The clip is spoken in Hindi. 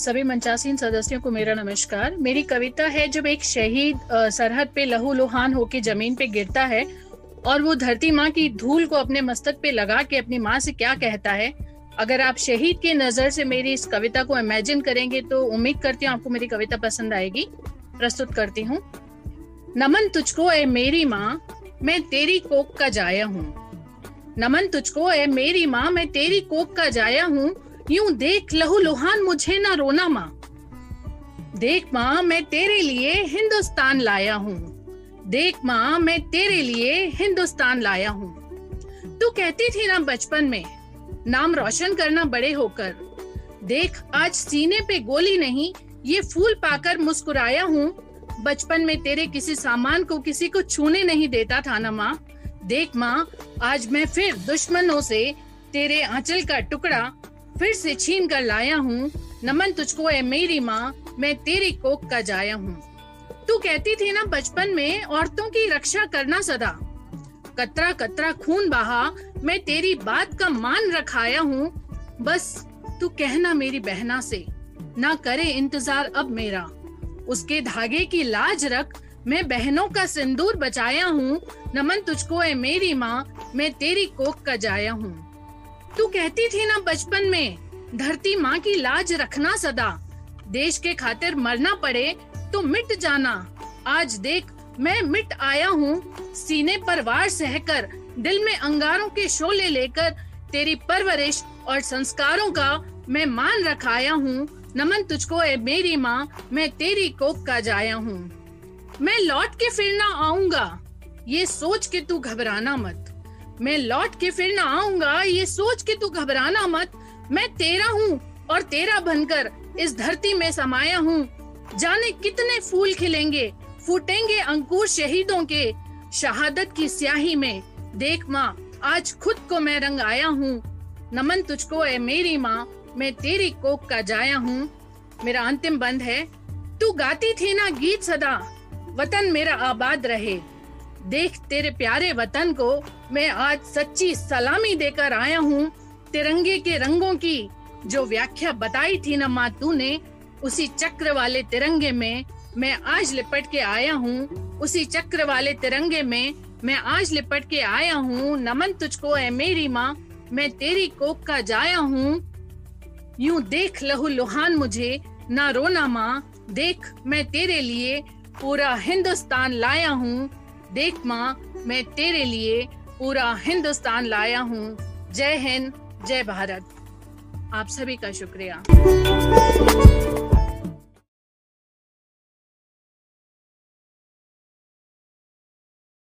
सभी मंचासीन सदस्यों को मेरा नमस्कार। मेरी कविता है, जब एक शहीद सरहद पे लहू लुहान होके ज़मीन पे गिरता है और वो धरती माँ की धूल को अपने मस्तक पे लगा के अपनी माँ से क्या कहता है? अगर आप शहीद की नज़र से मेरी इस कविता को इमेजिन करेंगे तो उम्मीद करती हूँ आपको मेरी कविता पसंद आएगी। प्रस्तुत करती हूँ। नमन तुझको ए मेरी माँ, मैं तेरी कोक का जाया हूँ। नमन तुझको ए मेरी माँ, मैं तेरी कोक का जाया हूँ। यूँ देख लहू लुहान मुझे ना रोना माँ। देख माँ, मैं तेरे लिए हिंदुस्तान लाया हूँ। देख माँ, मैं तेरे लिए हिंदुस्तान लाया हूँ। तू कहती थी ना बचपन में, नाम रोशन करना बड़े होकर। देख, आज सीने पे गोली नहीं, ये फूल पाकर मुस्कुराया हूँ। बचपन में तेरे किसी सामान को किसी को छूने नहीं देता था ना माँ। देख माँ, आज मैं फिर दुश्मनों से तेरे आंचल का टुकड़ा फिर से छीन कर लाया हूँ। नमन तुझको है मेरी माँ, मैं तेरी कोक का जाया हूँ। तू कहती थी ना बचपन में औरतों की रक्षा करना सदा। कतरा कतरा खून बहा, मैं तेरी बात का मान रखाया हूँ। बस, तू कहना मेरी बहना से, ना करे इंतज़ार अब मेरा। उसके धागे की लाज रख, मैं बहनों का सिंदूर बचाया हूँ। नमन तुझको है मेरी माँ, मैं तेरी कोक का जाया हूँ। तू कहती थी ना बचपन में, धरती माँ की लाज रखना सदा। देश के खातिर मरना पड़े तो मिट जाना। आज देख, मैं मिट आया हूँ। सीने पर वार सहकर, दिल में अंगारों के शोले लेकर, तेरी परवरिश और संस्कारों का मैं मान रखाया हूँ। नमन तुझको है मेरी माँ, मैं तेरी कोक का जाया हूँ। मैं लौट के फिर ना आऊँगा। ये सोच के तू घबराना मत। मैं लौट के फिर ना आऊँगा, ये सोच के तू घबराना मत। मैं तेरा हूँ और तेरा बनकर इस धरती में समाया हूँ। जाने कितने फूल खिलेंगे, फूटेंगे अंकुर शहीदों के। शहादत की स्याही में, देख माँ, आज खुद को मैं रंग आया हूँ। नमन तुझको है मेरी माँ, मैं तेरी कोक का जाया हूँ। मेरा अंतिम बंद है, तू गाती थी ना गीत सदा, वतन मेरा आबाद रहे। देख तेरे प्यारे वतन को मैं आज सच्ची सलामी देकर आया हूँ। तिरंगे के रंगों की जो व्याख्या बताई थी न माँ तूने, उसी चक्र वाले तिरंगे में मैं आज लिपट के आया हूँ। उसी चक्र वाले तिरंगे में मैं आज लिपट के आया हूँ। नमन तुझको है मेरी माँ, मैं तेरी कोक का जाया हूँ। यूँ देख लहू लुहान मुझे, ना रोना माँ। देख, मैं तेरे लिए पूरा हिंदुस्तान लाया हूँ। देख माँ, मैं तेरे लिए पूरा हिंदुस्तान लाया हूँ। जय हिंद, जय भारत। आप सभी का शुक्रिया।